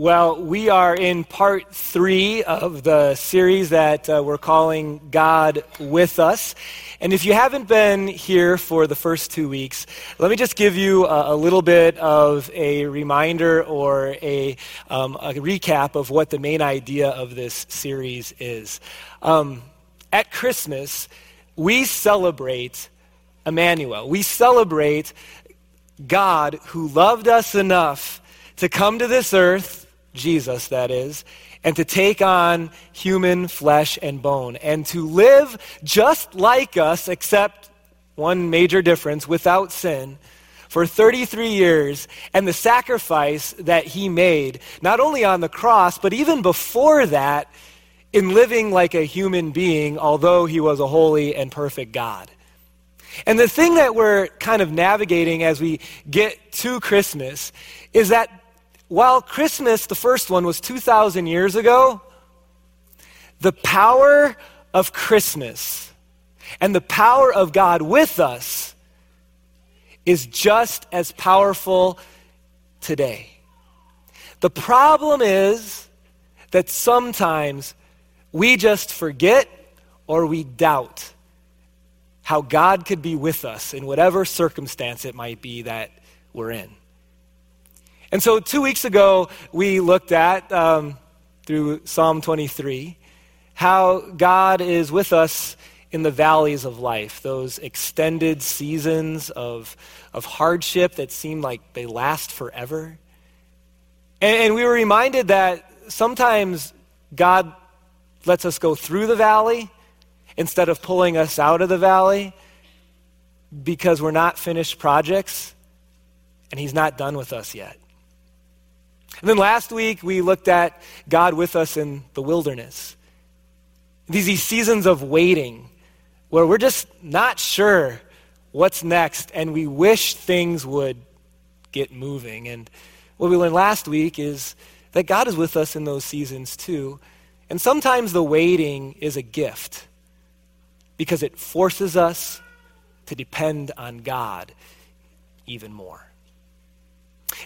Well, we are in part three of the series that uh, we're calling God with Us. And if you haven't been here for the first two weeks, let me just give you a, a little bit of a reminder or a, um, a, recap of what the main idea of this series is. Um, at Christmas, we celebrate Emmanuel. We celebrate God who loved us enough to come to this earth Jesus, that is, and to take on human flesh and bone, and to live just like us, except one major difference, without sin, for 33 years, and the sacrifice that he made, not only on the cross, but even before that, in living like a human being, although he was a holy and perfect God. And the thing that we're kind of navigating as we get to Christmas is that while Christmas, the first one, was 2,000 years ago, the power of Christmas and the power of God with us is just as powerful today. The problem is that sometimes we just forget or we doubt how God could be with us in whatever circumstance it might be that we're in. And so, two weeks ago, we looked at, um, through Psalm 23, how God is with us in the valleys of life, those extended seasons of, of hardship that seem like they last forever. And, and we were reminded that sometimes God lets us go through the valley instead of pulling us out of the valley because we're not finished projects and He's not done with us yet. And then last week, we looked at God with us in the wilderness. These, these seasons of waiting where we're just not sure what's next and we wish things would get moving. And what we learned last week is that God is with us in those seasons too. And sometimes the waiting is a gift because it forces us to depend on God even more.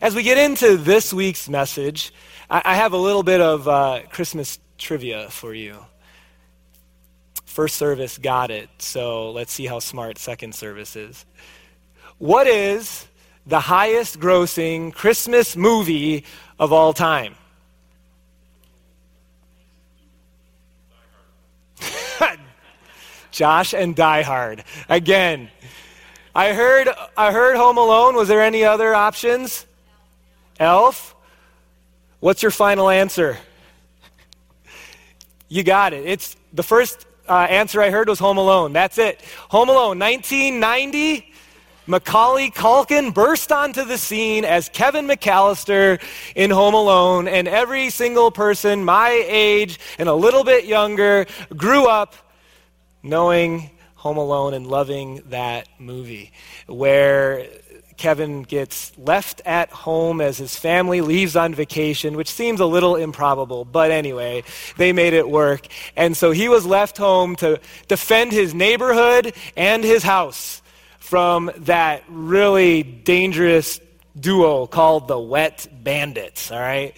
As we get into this week's message, I, have a little bit of uh, Christmas trivia for you. First service got it, so let's see how smart second service is. What is the highest grossing Christmas movie of all time? Josh and Die Hard. Again. I heard I heard Home Alone. Was there any other options? Elf? What's your final answer? You got it. It's the first uh, answer I heard was Home Alone. That's it. Home Alone, 1990. Macaulay Culkin burst onto the scene as Kevin McAllister in Home Alone, and every single person my age and a little bit younger grew up knowing Home Alone and loving that movie, where Kevin gets left at home as his family leaves on vacation, which seems a little improbable, but anyway, they made it work. And so he was left home to defend his neighborhood and his house from that really dangerous duo called the Wet Bandits, all right?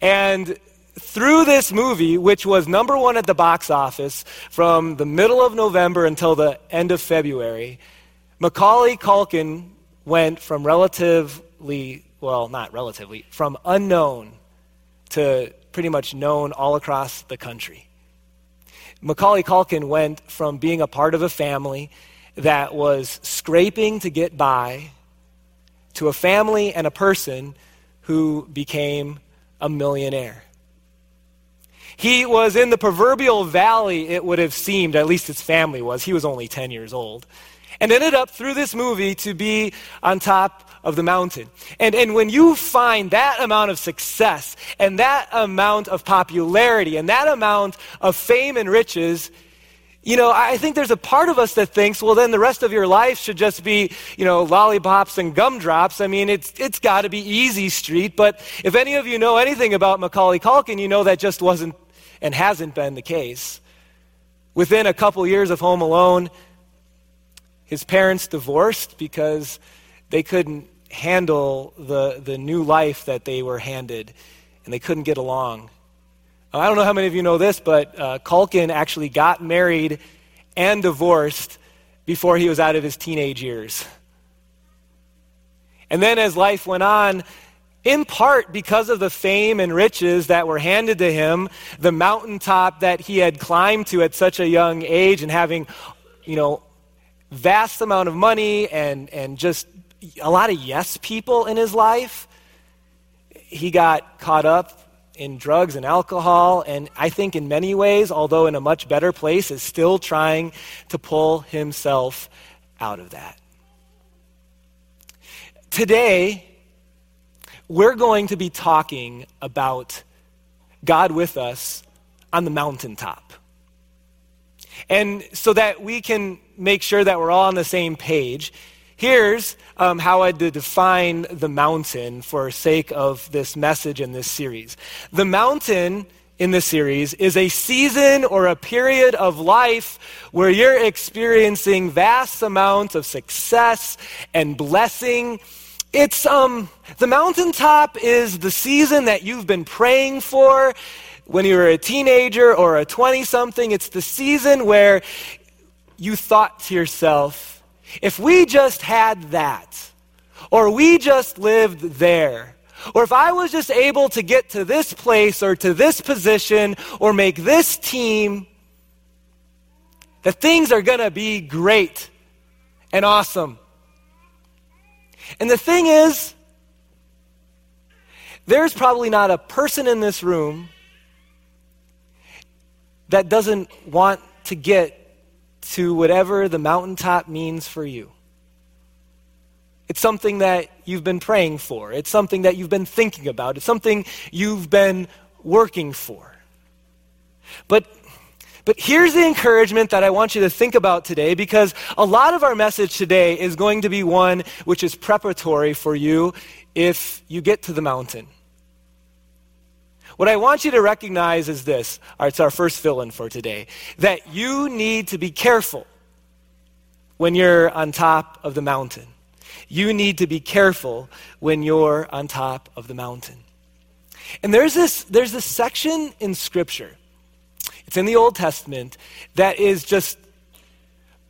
And through this movie, which was number one at the box office from the middle of November until the end of February, Macaulay Culkin went from relatively, well, not relatively, from unknown to pretty much known all across the country. Macaulay Culkin went from being a part of a family that was scraping to get by to a family and a person who became a millionaire. He was in the proverbial valley, it would have seemed, at least his family was. He was only 10 years old and ended up through this movie to be on top of the mountain. And, and when you find that amount of success and that amount of popularity and that amount of fame and riches, you know, I think there's a part of us that thinks, well, then the rest of your life should just be, you know, lollipops and gumdrops. I mean, it's, it's got to be easy street. But if any of you know anything about Macaulay Culkin, you know that just wasn't and hasn't been the case. Within a couple years of Home Alone, his parents divorced because they couldn't handle the, the new life that they were handed. and they couldn't get along. I don't know how many of you know this, but uh, Culkin actually got married and divorced before he was out of his teenage years. And then as life went on, in part because of the fame and riches that were handed to him, the mountaintop that he had climbed to at such a young age and having, you know, vast amount of money and, and just a lot of yes people in his life, he got caught up in drugs and alcohol, and I think in many ways, although in a much better place, is still trying to pull himself out of that. Today, we're going to be talking about God with us on the mountaintop. And so that we can make sure that we're all on the same page, here's um, how I define the mountain for sake of this message in this series. The mountain in this series is a season or a period of life where you're experiencing vast amounts of success and blessing. It's um the mountaintop is the season that you've been praying for when you were a teenager or a 20 something. It's the season where you thought to yourself, if we just had that, or we just lived there, or if I was just able to get to this place or to this position or make this team, that things are going to be great and awesome. And the thing is, there's probably not a person in this room that doesn't want to get to whatever the mountaintop means for you. It's something that you've been praying for. It's something that you've been thinking about. It's something you've been working for. But but here's the encouragement that I want you to think about today because a lot of our message today is going to be one which is preparatory for you if you get to the mountain. What I want you to recognize is this. It's our first fill in for today. That you need to be careful when you're on top of the mountain. You need to be careful when you're on top of the mountain. And there's this, there's this section in Scripture, it's in the Old Testament, that is just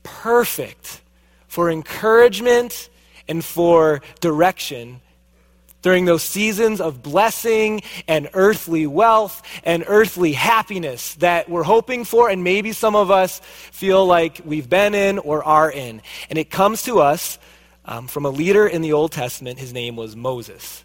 perfect for encouragement and for direction during those seasons of blessing and earthly wealth and earthly happiness that we're hoping for, and maybe some of us feel like we've been in or are in. And it comes to us um, from a leader in the Old Testament. His name was Moses.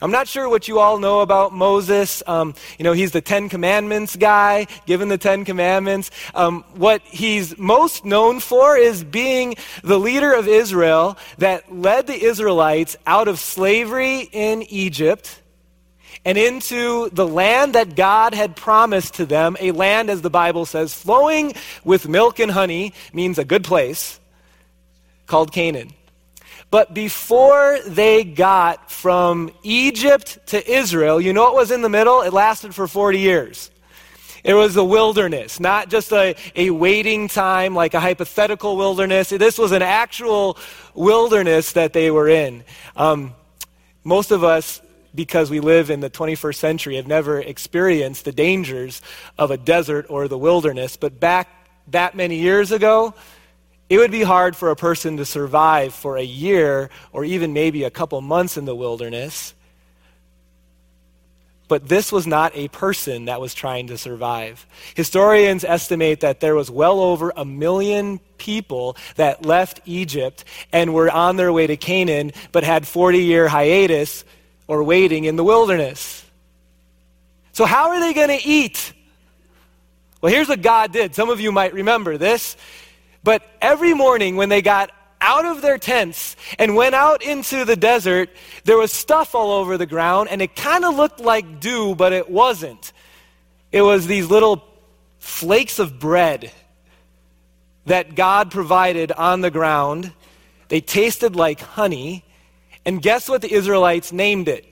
I'm not sure what you all know about Moses. Um, you know, he's the Ten Commandments guy, given the Ten Commandments. Um, what he's most known for is being the leader of Israel that led the Israelites out of slavery in Egypt and into the land that God had promised to them, a land, as the Bible says, flowing with milk and honey, means a good place, called Canaan. But before they got from Egypt to Israel, you know what was in the middle? It lasted for 40 years. It was a wilderness, not just a, a waiting time like a hypothetical wilderness. This was an actual wilderness that they were in. Um, most of us, because we live in the 21st century, have never experienced the dangers of a desert or the wilderness. But back that many years ago, it would be hard for a person to survive for a year or even maybe a couple months in the wilderness. But this was not a person that was trying to survive. Historians estimate that there was well over a million people that left Egypt and were on their way to Canaan, but had 40 year hiatus or waiting in the wilderness. So, how are they going to eat? Well, here's what God did. Some of you might remember this. But every morning when they got out of their tents and went out into the desert, there was stuff all over the ground, and it kind of looked like dew, but it wasn't. It was these little flakes of bread that God provided on the ground. They tasted like honey. And guess what the Israelites named it?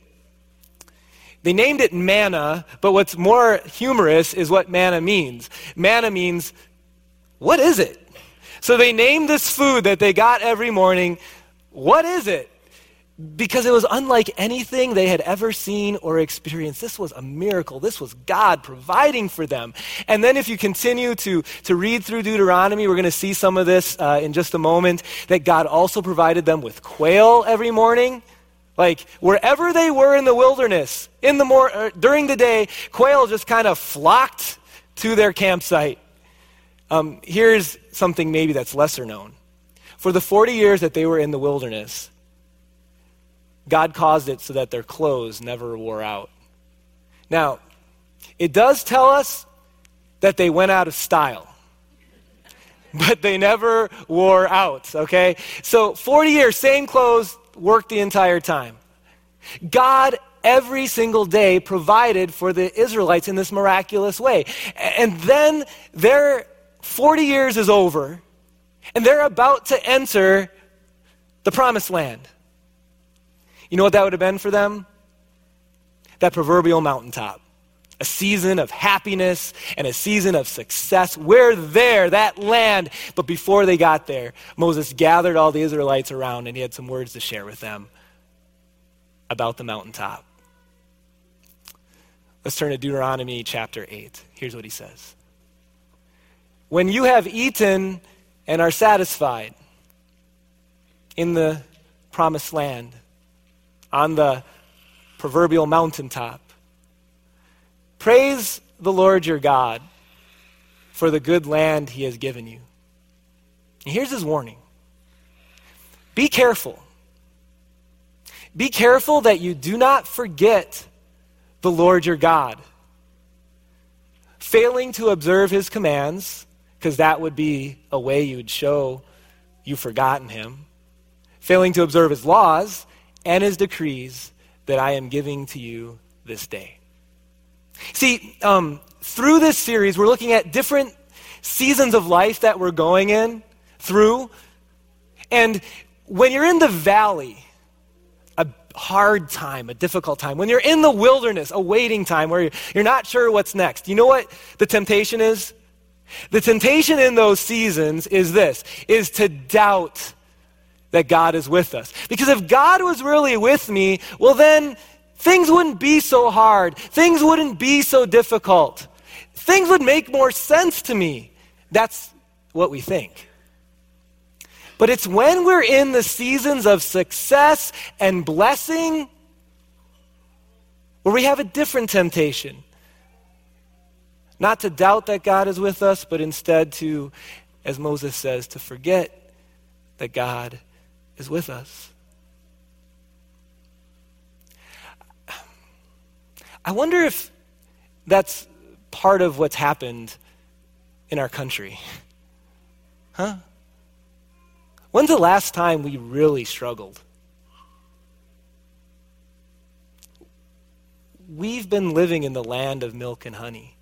They named it manna, but what's more humorous is what manna means. Manna means, what is it? So they named this food that they got every morning, what is it? because it was unlike anything they had ever seen or experienced. This was a miracle. This was God providing for them. And then, if you continue to, to read through Deuteronomy, we're going to see some of this uh, in just a moment that God also provided them with quail every morning. Like wherever they were in the wilderness, in the mor- uh, during the day, quail just kind of flocked to their campsite. Um, here's something maybe that's lesser known. For the 40 years that they were in the wilderness, God caused it so that their clothes never wore out. Now, it does tell us that they went out of style, but they never wore out, okay? So 40 years, same clothes, worked the entire time. God every single day provided for the Israelites in this miraculous way. And then their 40 years is over, and they're about to enter the promised land. You know what that would have been for them? That proverbial mountaintop. A season of happiness and a season of success. We're there, that land. But before they got there, Moses gathered all the Israelites around and he had some words to share with them about the mountaintop. Let's turn to Deuteronomy chapter 8. Here's what he says When you have eaten and are satisfied in the promised land, on the proverbial mountaintop. Praise the Lord your God for the good land he has given you. And here's his warning Be careful. Be careful that you do not forget the Lord your God. Failing to observe his commands, because that would be a way you would show you've forgotten him. Failing to observe his laws, and his decrees that I am giving to you this day. See, um, through this series, we're looking at different seasons of life that we're going in through. And when you're in the valley, a hard time, a difficult time, when you're in the wilderness, a waiting time where you're not sure what's next, you know what the temptation is? The temptation in those seasons is this, is to doubt that God is with us. Because if God was really with me, well, then things wouldn't be so hard. Things wouldn't be so difficult. Things would make more sense to me. That's what we think. But it's when we're in the seasons of success and blessing where we have a different temptation. Not to doubt that God is with us, but instead to, as Moses says, to forget that God is with us. I wonder if that's part of what's happened in our country. Huh? When's the last time we really struggled? We've been living in the land of milk and honey.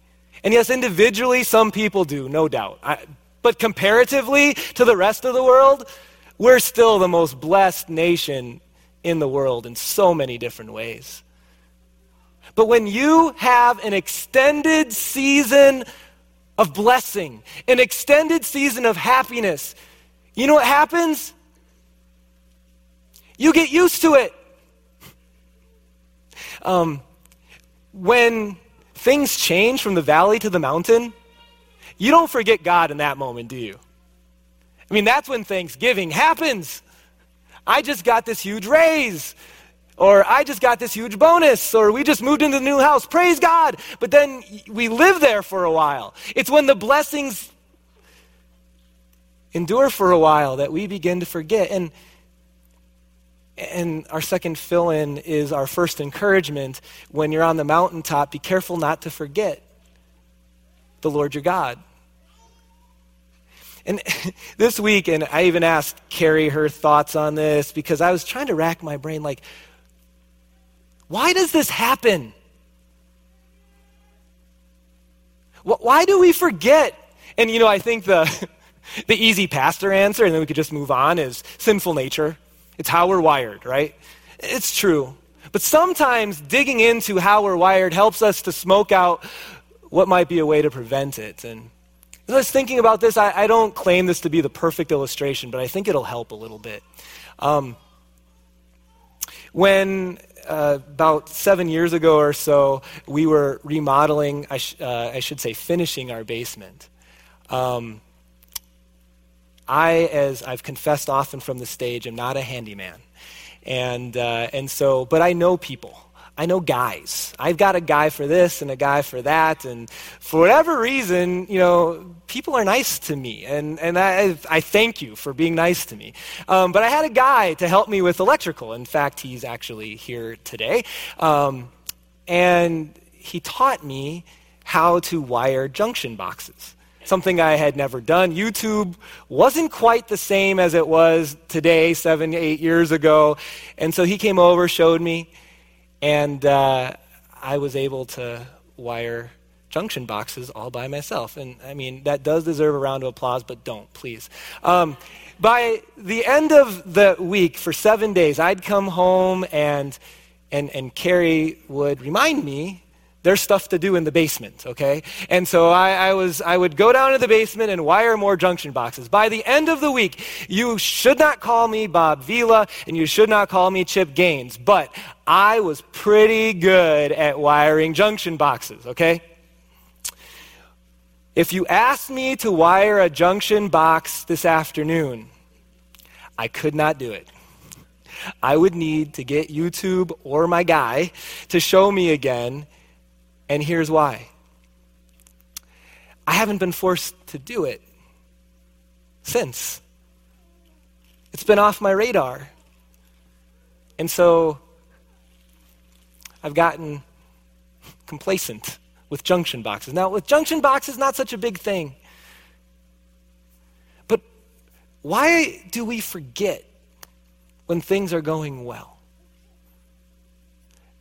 And yes, individually, some people do, no doubt. I, but comparatively to the rest of the world, we're still the most blessed nation in the world in so many different ways. But when you have an extended season of blessing, an extended season of happiness, you know what happens? You get used to it. Um, when things change from the valley to the mountain, you don't forget God in that moment, do you? I mean, that's when Thanksgiving happens. I just got this huge raise. Or I just got this huge bonus, or we just moved into the new house. Praise God. But then we live there for a while. It's when the blessings endure for a while that we begin to forget. And, and our second fill in is our first encouragement. When you're on the mountaintop, be careful not to forget the Lord your God. And this week, and I even asked Carrie her thoughts on this because I was trying to rack my brain like, why does this happen? Why do we forget? And you know, I think the, the easy pastor answer, and then we could just move on, is sinful nature. It's how we're wired, right? It's true. But sometimes digging into how we're wired helps us to smoke out what might be a way to prevent it. And as I was thinking about this, I, I, don't claim this to be the perfect illustration, but I think it'll help a little bit. Um, When uh, about seven years ago or so, we were remodeling, I, sh- uh, I should say, finishing our basement. Um, I, as I've confessed often from the stage, am not a handyman. And, uh, and so, but I know people. I know guys. I've got a guy for this and a guy for that. And for whatever reason, you know, people are nice to me. And, and I, I thank you for being nice to me. Um, but I had a guy to help me with electrical. In fact, he's actually here today. Um, and he taught me how to wire junction boxes something I had never done. YouTube wasn't quite the same as it was today, seven, eight years ago. And so he came over, showed me, and uh, I was able to wire junction boxes all by myself. And I mean, that does deserve a round of applause, but don't, please. Um, by the end of the week, for seven days, I'd come home and, and, and Carrie would remind me there's stuff to do in the basement, okay? And so I, I, was, I would go down to the basement and wire more junction boxes. By the end of the week, you should not call me Bob Vila and you should not call me Chip Gaines, but I was pretty good at wiring junction boxes, okay? If you asked me to wire a junction box this afternoon, I could not do it. I would need to get YouTube or my guy to show me again and here's why I haven't been forced to do it since. It's been off my radar. And so I've gotten complacent with junction boxes. Now, with junction boxes, not such a big thing. But why do we forget when things are going well?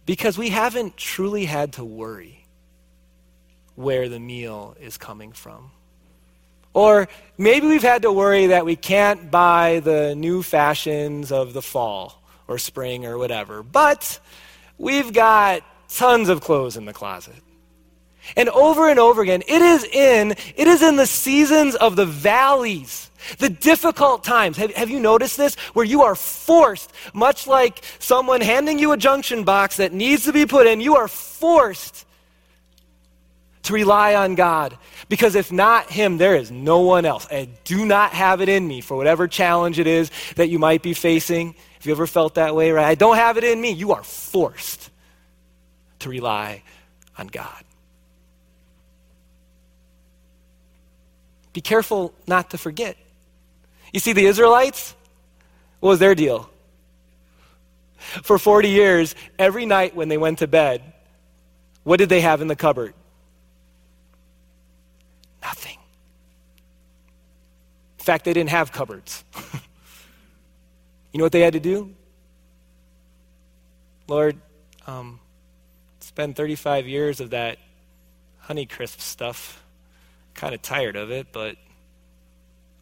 Because we haven't truly had to worry where the meal is coming from. Or maybe we've had to worry that we can't buy the new fashions of the fall or spring or whatever. But we've got tons of clothes in the closet. And over and over again, it is in, it is in the seasons of the valleys, the difficult times. Have, have you noticed this? Where you are forced, much like someone handing you a junction box that needs to be put in, you are forced to rely on God. Because if not Him, there is no one else. I do not have it in me for whatever challenge it is that you might be facing. Have you ever felt that way, right? I don't have it in me. You are forced to rely on God. Be careful not to forget. You see, the Israelites, what was their deal? For 40 years, every night when they went to bed, what did they have in the cupboard? Nothing. In fact, they didn't have cupboards. you know what they had to do? Lord, um, spend 35 years of that Honeycrisp stuff kind of tired of it, but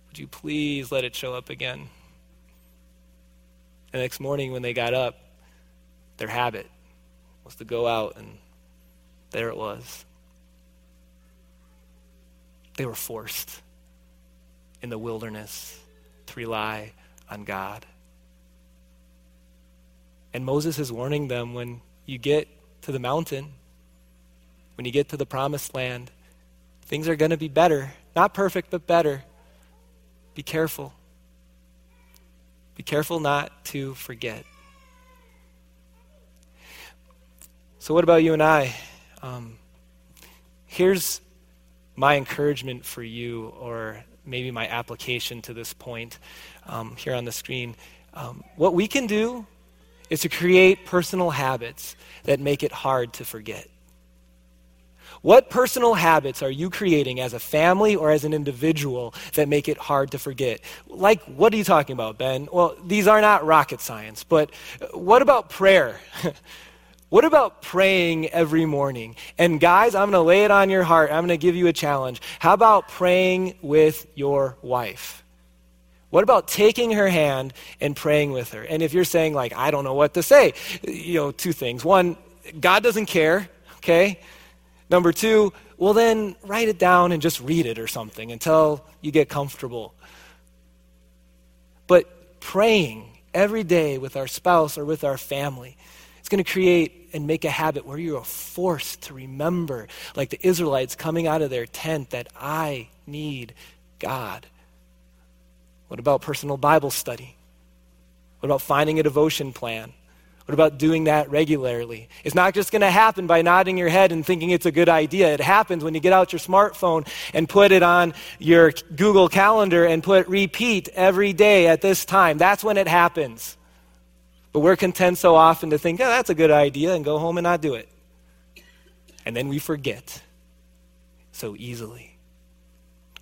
would you please let it show up again? The next morning, when they got up, their habit was to go out, and there it was. They were forced in the wilderness to rely on God. And Moses is warning them when you get to the mountain, when you get to the promised land, Things are going to be better. Not perfect, but better. Be careful. Be careful not to forget. So, what about you and I? Um, here's my encouragement for you, or maybe my application to this point um, here on the screen. Um, what we can do is to create personal habits that make it hard to forget. What personal habits are you creating as a family or as an individual that make it hard to forget? Like, what are you talking about, Ben? Well, these are not rocket science, but what about prayer? What about praying every morning? And guys, I'm going to lay it on your heart. I'm going to give you a challenge. How about praying with your wife? What about taking her hand and praying with her? And if you're saying, like, I don't know what to say, you know, two things. One, God doesn't care, okay? Number two, well, then write it down and just read it or something until you get comfortable. But praying every day with our spouse or with our family. It's going to create and make a habit where you are forced to remember, like the Israelites coming out of their tent, that I need God. What about personal Bible study? What about finding a devotion plan? What about doing that regularly? It's not just going to happen by nodding your head and thinking it's a good idea. It happens when you get out your smartphone and put it on your Google Calendar and put repeat every day at this time. That's when it happens. But we're content so often to think, oh, that's a good idea, and go home and not do it. And then we forget so easily.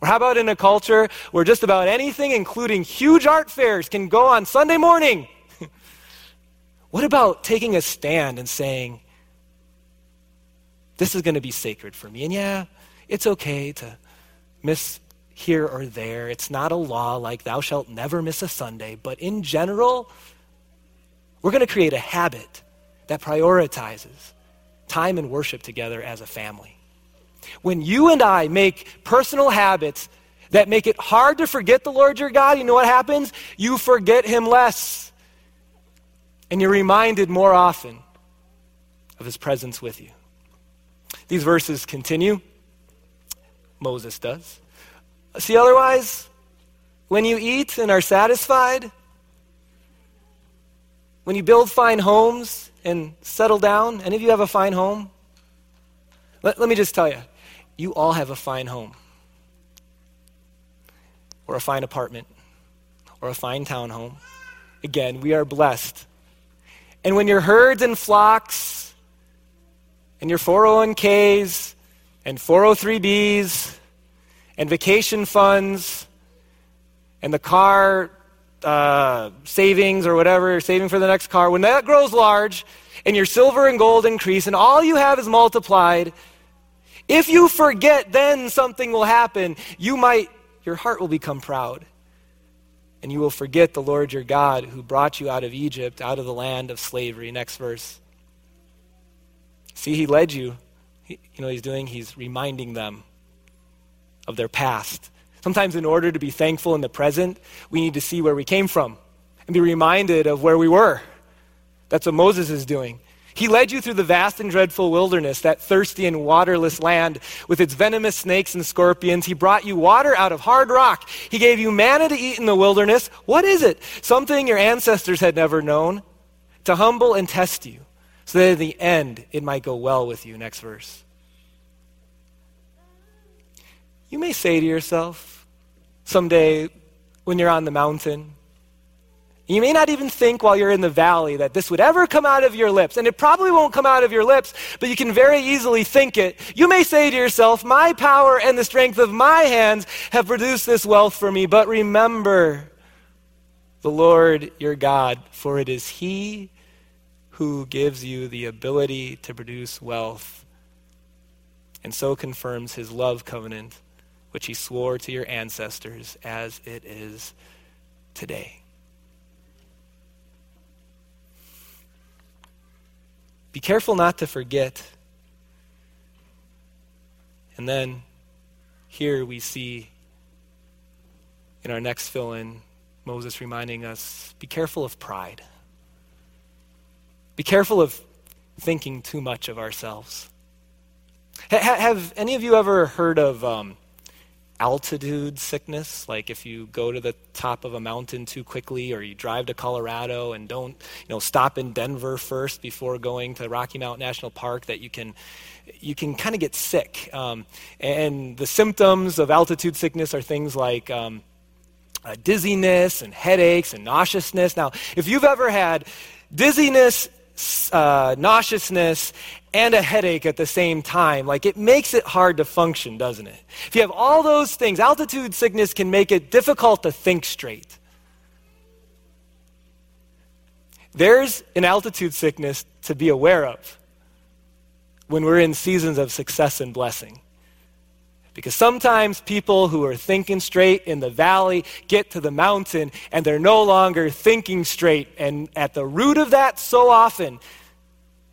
Or how about in a culture where just about anything, including huge art fairs, can go on Sunday morning? What about taking a stand and saying, this is going to be sacred for me? And yeah, it's okay to miss here or there. It's not a law like thou shalt never miss a Sunday. But in general, we're going to create a habit that prioritizes time and worship together as a family. When you and I make personal habits that make it hard to forget the Lord your God, you know what happens? You forget him less. And you're reminded more often of his presence with you. These verses continue. Moses does. See, otherwise, when you eat and are satisfied, when you build fine homes and settle down, any of you have a fine home? Let, let me just tell you, you all have a fine home, or a fine apartment, or a fine townhome. Again, we are blessed. And when your herds and flocks, and your 401ks, and 403bs, and vacation funds, and the car uh, savings or whatever, saving for the next car, when that grows large and your silver and gold increase and all you have is multiplied, if you forget, then something will happen. You might, your heart will become proud. And you will forget the Lord your God who brought you out of Egypt, out of the land of slavery. Next verse. See, he led you. He, you know what he's doing? He's reminding them of their past Sometimes, in order to be thankful in the present, we need to see where we came from and be reminded of where we were. That's what Moses is doing. He led you through the vast and dreadful wilderness, that thirsty and waterless land with its venomous snakes and scorpions. He brought you water out of hard rock. He gave you manna to eat in the wilderness. What is it? Something your ancestors had never known. To humble and test you, so that in the end it might go well with you. Next verse. You may say to yourself someday when you're on the mountain, you may not even think while you're in the valley that this would ever come out of your lips, and it probably won't come out of your lips, but you can very easily think it. You may say to yourself, My power and the strength of my hands have produced this wealth for me, but remember the Lord your God, for it is He who gives you the ability to produce wealth, and so confirms His love covenant which he swore to your ancestors as it is today. Be careful not to forget. And then here we see in our next fill in Moses reminding us be careful of pride. Be careful of thinking too much of ourselves. have any of you ever heard of um, altitude sickness, like if you go to the top of a mountain too quickly or you drive to Colorado and don't, you know, stop in Denver first before going to Rocky Mountain National Park, that you can you can kind of get sick. Um, and the symptoms of altitude sickness are things like um, uh, dizziness and headaches and nauseousness. Now, if you've ever had dizziness, uh, nauseousness, and a headache at the same time. Like it makes it hard to function, doesn't it? If you have all those things, altitude sickness can make it difficult to think straight. There's an altitude sickness to be aware of when we're in seasons of success and blessing. Because sometimes people who are thinking straight in the valley get to the mountain and they're no longer thinking straight. And at the root of that, so often,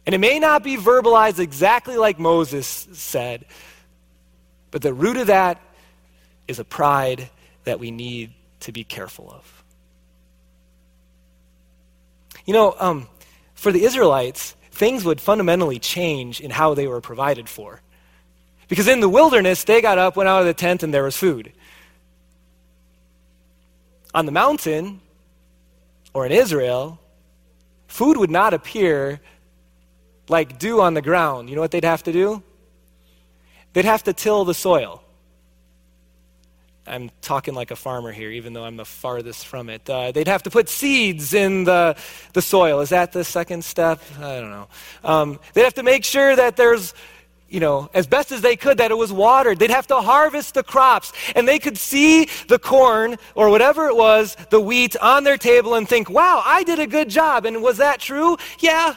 and it may not be verbalized exactly like Moses said, but the root of that is a pride that we need to be careful of. You know, um, for the Israelites, things would fundamentally change in how they were provided for. Because in the wilderness, they got up, went out of the tent, and there was food. On the mountain, or in Israel, food would not appear like dew on the ground. You know what they'd have to do? They'd have to till the soil. I'm talking like a farmer here, even though I'm the farthest from it. Uh, they'd have to put seeds in the, the soil. Is that the second step? I don't know. Um, they'd have to make sure that there's, you know, as best as they could, that it was watered. They'd have to harvest the crops. And they could see the corn or whatever it was, the wheat, on their table and think, wow, I did a good job. And was that true? Yeah.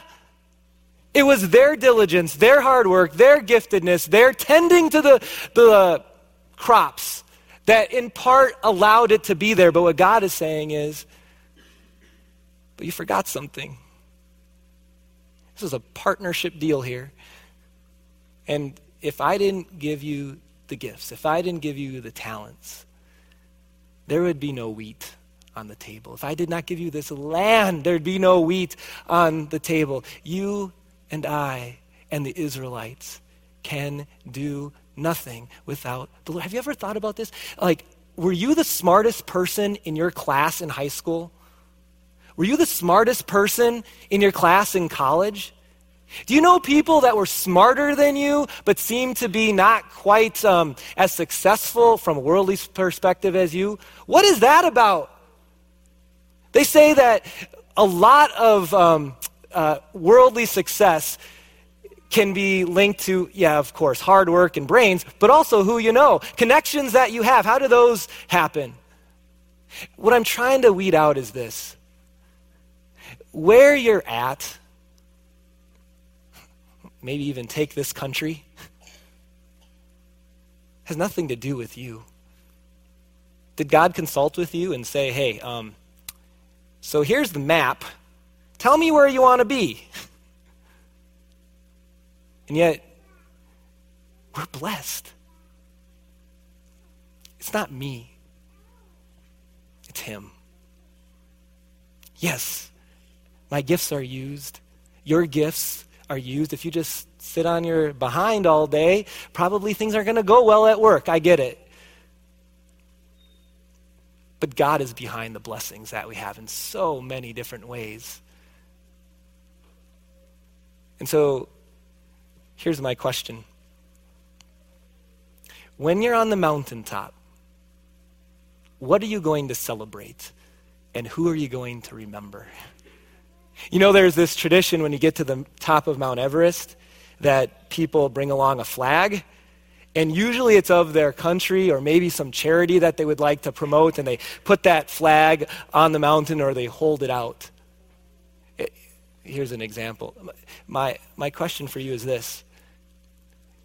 It was their diligence, their hard work, their giftedness, their tending to the, the crops that in part allowed it to be there. But what God is saying is, but you forgot something. This is a partnership deal here. And if I didn't give you the gifts, if I didn't give you the talents, there would be no wheat on the table. If I did not give you this land, there'd be no wheat on the table. You and I and the Israelites can do nothing without the Lord. Have you ever thought about this? Like, were you the smartest person in your class in high school? Were you the smartest person in your class in college? Do you know people that were smarter than you, but seemed to be not quite um, as successful from a worldly perspective as you? What is that about? They say that a lot of um, uh, worldly success can be linked to, yeah, of course, hard work and brains, but also who you know, connections that you have. How do those happen? What I'm trying to weed out is this where you're at, maybe even take this country, has nothing to do with you. Did God consult with you and say, hey, um, so here's the map. Tell me where you want to be. And yet, we're blessed. It's not me, it's Him. Yes, my gifts are used. Your gifts are used. If you just sit on your behind all day, probably things aren't going to go well at work. I get it. But God is behind the blessings that we have in so many different ways. And so Here's my question When you're on the mountaintop, what are you going to celebrate? And who are you going to remember? You know, there's this tradition when you get to the top of Mount Everest that people bring along a flag. And usually it's of their country or maybe some charity that they would like to promote, and they put that flag on the mountain or they hold it out. It, here's an example. My, my question for you is this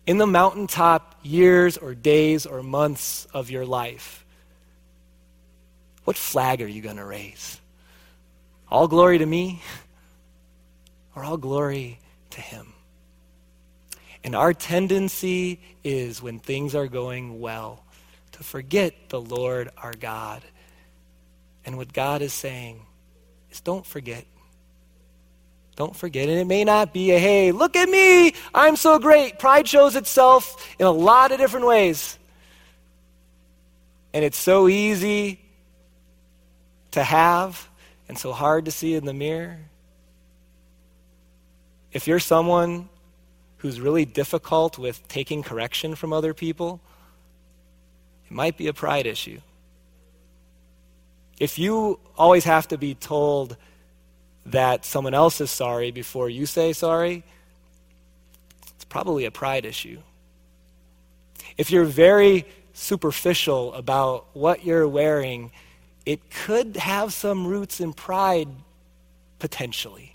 in the mountaintop years or days or months of your life, what flag are you going to raise? All glory to me or all glory to Him? And our tendency is when things are going well to forget the Lord our God. And what God is saying is don't forget don't forget. And it may not be a, hey, look at me, I'm so great. Pride shows itself in a lot of different ways. And it's so easy to have and so hard to see in the mirror. If you're someone who's really difficult with taking correction from other people, it might be a pride issue. If you always have to be told, that someone else is sorry before you say sorry, it's probably a pride issue. If you're very superficial about what you're wearing, it could have some roots in pride potentially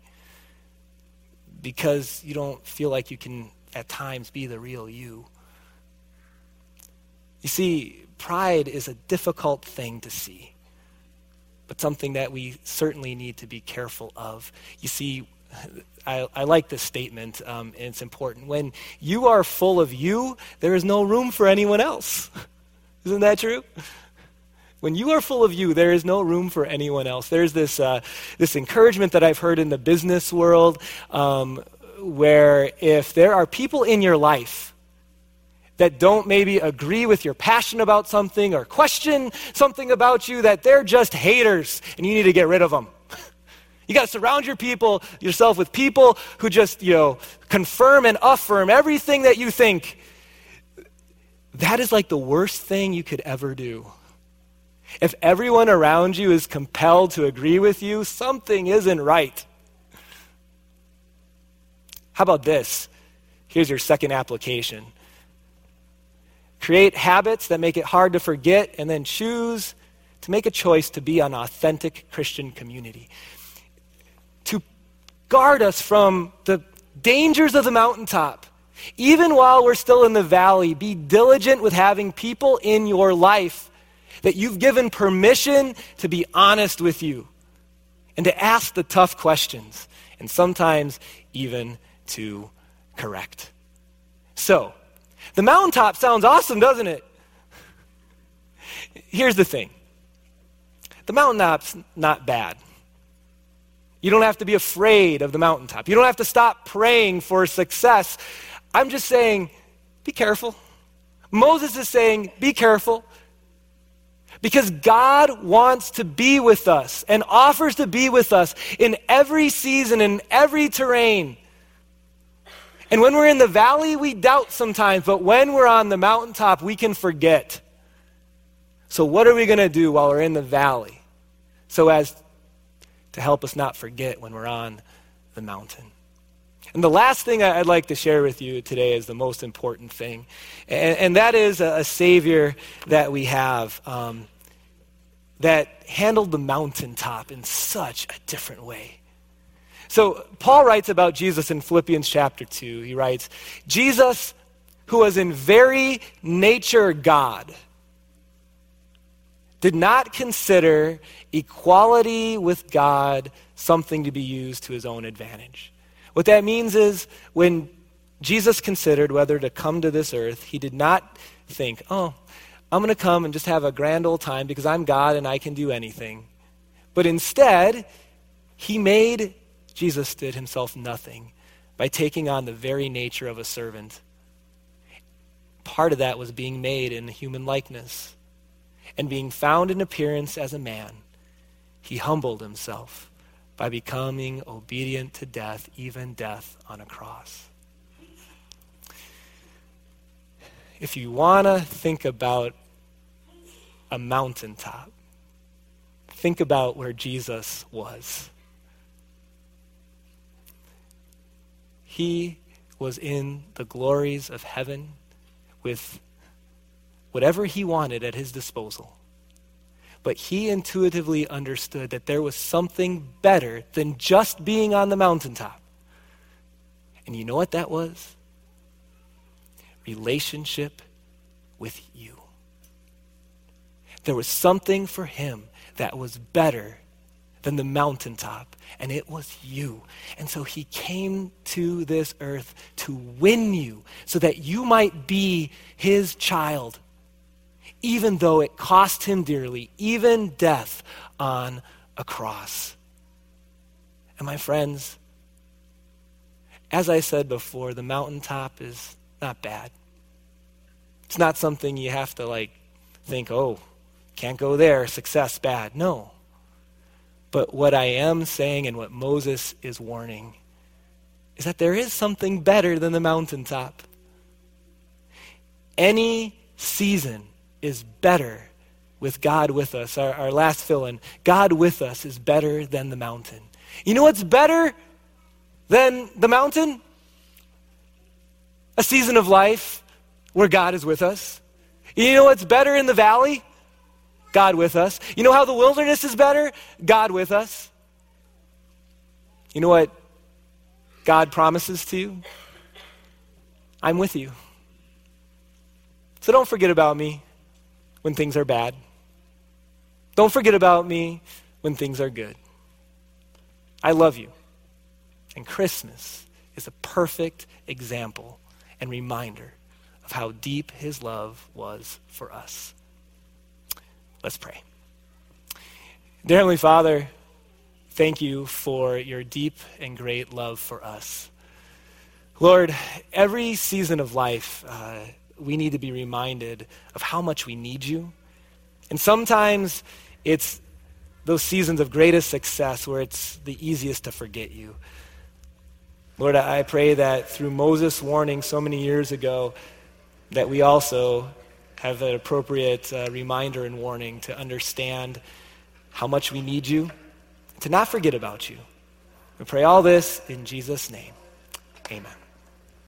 because you don't feel like you can at times be the real you. You see, pride is a difficult thing to see but something that we certainly need to be careful of. You see, I, I like this statement, um, and it's important. When you are full of you, there is no room for anyone else. Isn't that true? When you are full of you, there is no room for anyone else. There's this, uh, this encouragement that I've heard in the business world um, where if there are people in your life that don't maybe agree with your passion about something or question something about you, that they're just haters and you need to get rid of them. You got to surround your people, yourself with people who just, you know, confirm and affirm everything that you think. That is like the worst thing you could ever do. If everyone around you is compelled to agree with you, something isn't right. How about this? Here's your second application create habits that make it hard to forget, and then choose to make a choice to be an authentic Christian community To guard us from the dangers of the mountaintop. Even while we're still in the valley, be diligent with having people in your life that you've given permission to be honest with you and to ask the tough questions and sometimes even to correct. So, the mountaintop sounds awesome, doesn't it? Here's the thing the mountaintop's not bad. You don't have to be afraid of the mountaintop. You don't have to stop praying for success. I'm just saying, be careful. Moses is saying, be careful. Because God wants to be with us and offers to be with us in every season, in every terrain. And when we're in the valley, we doubt sometimes, but when we're on the mountaintop, we can forget. So, what are we going to do while we're in the valley so as to help us not forget when we're on the mountain. And the last thing I'd like to share with you today is the most important thing, and, and that is a, a, Savior that we have um, that handled the mountaintop in such a different way. So, Paul writes about Jesus in Philippians chapter 2. He writes, Jesus, who was in very nature God, did not consider equality with God something to be used to his own advantage. What that means is when Jesus considered whether to come to this earth, he did not think, oh, I'm going to come and just have a grand old time because I'm God and I can do anything. But instead, he made, Jesus did himself nothing by taking on the very nature of a servant. Part of that was being made in human likeness and being found in appearance as a man, he humbled himself by becoming obedient to death, even death on a cross. If you want to think about a mountaintop, think about where Jesus was. He was in the glories of heaven with whatever he wanted at his disposal. But he intuitively understood that there was something better than just being on the mountaintop. And you know what that was? Relationship with you. There was something for him that was better than the mountaintop, and it was you. And so he came to this earth to win you so that you might be his child even though it cost him dearly, even death on a cross. And my friends, as I said before, the mountaintop is not bad. It's not something you have to like think, oh, can't go there, success bad. No. But what I am saying and what Moses is warning is that there is something better than the mountaintop. Any season is better with God with us. Our, our last fill in God with us is better than the mountain. You know what's better than the mountain? A season of life where God is with us. You know what's better in the valley? God with us. You know how the wilderness is better? God with us. You know what God promises to you? I'm with you. So don't forget about me when things are bad. Don't forget about me when things are good. I love you. And Christmas is a perfect example and reminder of how deep his love was for us. Let's pray. Dear Heavenly Father, thank you for your deep and great love for us. Lord, every season of life, uh, we need to be reminded of how much we need you. And sometimes it's those seasons of greatest success where it's the easiest to forget you. Lord, I pray that through Moses' warning so many years ago, that we also have an appropriate uh, reminder and warning to understand how much we need you, to not forget about you. We pray all this in Jesus' name. Amen.